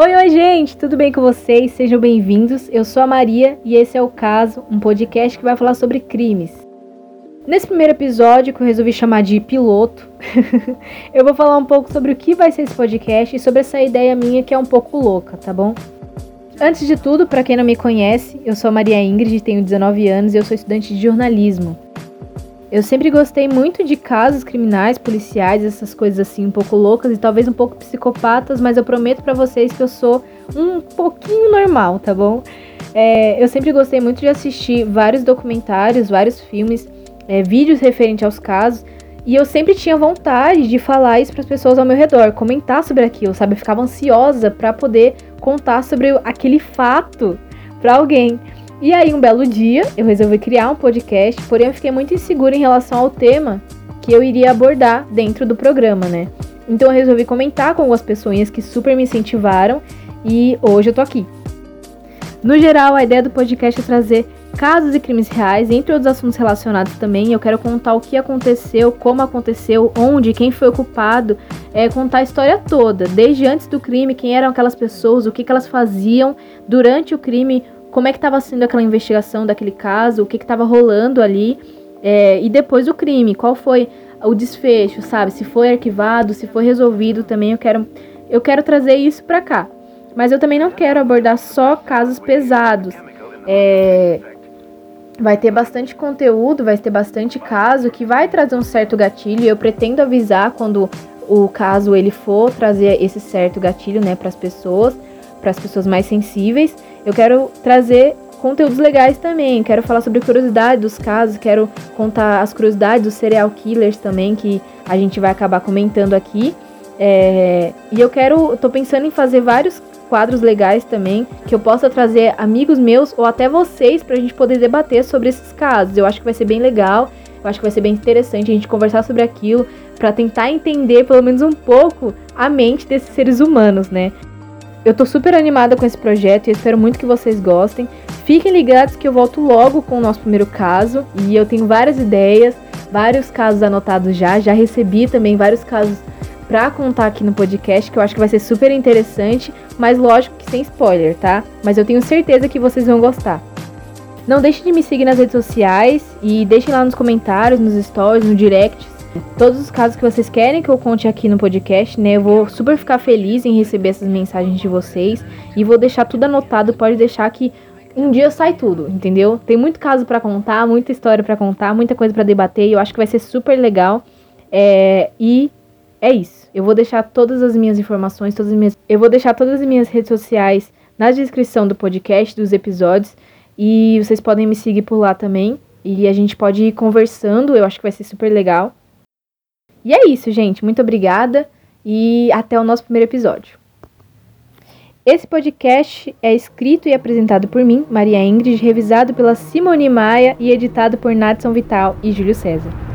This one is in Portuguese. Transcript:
Oi, oi, gente, tudo bem com vocês? Sejam bem-vindos. Eu sou a Maria e esse é o Caso, um podcast que vai falar sobre crimes. Nesse primeiro episódio, que eu resolvi chamar de piloto, eu vou falar um pouco sobre o que vai ser esse podcast e sobre essa ideia minha que é um pouco louca, tá bom? Antes de tudo, para quem não me conhece, eu sou a Maria Ingrid, tenho 19 anos e eu sou estudante de jornalismo. Eu sempre gostei muito de casos criminais, policiais, essas coisas assim um pouco loucas e talvez um pouco psicopatas, mas eu prometo para vocês que eu sou um pouquinho normal, tá bom? É, eu sempre gostei muito de assistir vários documentários, vários filmes, é, vídeos referentes aos casos. E eu sempre tinha vontade de falar isso para as pessoas ao meu redor, comentar sobre aquilo, sabe? Eu ficava ansiosa para poder contar sobre aquele fato para alguém. E aí, um belo dia, eu resolvi criar um podcast, porém eu fiquei muito insegura em relação ao tema que eu iria abordar dentro do programa, né? Então eu resolvi comentar com algumas pessoas que super me incentivaram e hoje eu tô aqui. No geral, a ideia do podcast é trazer casos e crimes reais, entre outros assuntos relacionados também. Eu quero contar o que aconteceu, como aconteceu, onde, quem foi o culpado, é, contar a história toda, desde antes do crime, quem eram aquelas pessoas, o que, que elas faziam durante o crime, como é que estava sendo aquela investigação daquele caso, o que estava rolando ali, é, e depois o crime, qual foi o desfecho, sabe? Se foi arquivado, se foi resolvido também, eu quero, eu quero trazer isso para cá. Mas eu também não quero abordar só casos pesados. É, vai ter bastante conteúdo, vai ter bastante caso que vai trazer um certo gatilho. Eu pretendo avisar quando o caso ele for trazer esse certo gatilho, né, para as pessoas, para as pessoas mais sensíveis. Eu quero trazer conteúdos legais também. Quero falar sobre curiosidade dos casos, quero contar as curiosidades dos serial killers também, que a gente vai acabar comentando aqui. É, e eu quero, tô pensando em fazer vários quadros legais também, que eu possa trazer amigos meus ou até vocês pra gente poder debater sobre esses casos. Eu acho que vai ser bem legal, eu acho que vai ser bem interessante a gente conversar sobre aquilo para tentar entender pelo menos um pouco a mente desses seres humanos, né? Eu tô super animada com esse projeto e espero muito que vocês gostem. Fiquem ligados que eu volto logo com o nosso primeiro caso e eu tenho várias ideias, vários casos anotados já, já recebi também vários casos para contar aqui no podcast, que eu acho que vai ser super interessante, mas lógico que sem spoiler, tá? Mas eu tenho certeza que vocês vão gostar. Não deixem de me seguir nas redes sociais e deixem lá nos comentários, nos stories, no direct todos os casos que vocês querem que eu conte aqui no podcast, né? Eu vou super ficar feliz em receber essas mensagens de vocês e vou deixar tudo anotado, pode deixar que um dia sai tudo, entendeu? Tem muito caso para contar, muita história para contar, muita coisa para debater e eu acho que vai ser super legal. É, e é isso. Eu vou deixar todas as minhas informações, todas as minhas, eu vou deixar todas as minhas redes sociais na descrição do podcast, dos episódios e vocês podem me seguir por lá também. E a gente pode ir conversando, eu acho que vai ser super legal. E é isso, gente. Muito obrigada e até o nosso primeiro episódio. Esse podcast é escrito e apresentado por mim, Maria Ingrid, revisado pela Simone Maia e editado por Natson Vital e Júlio César.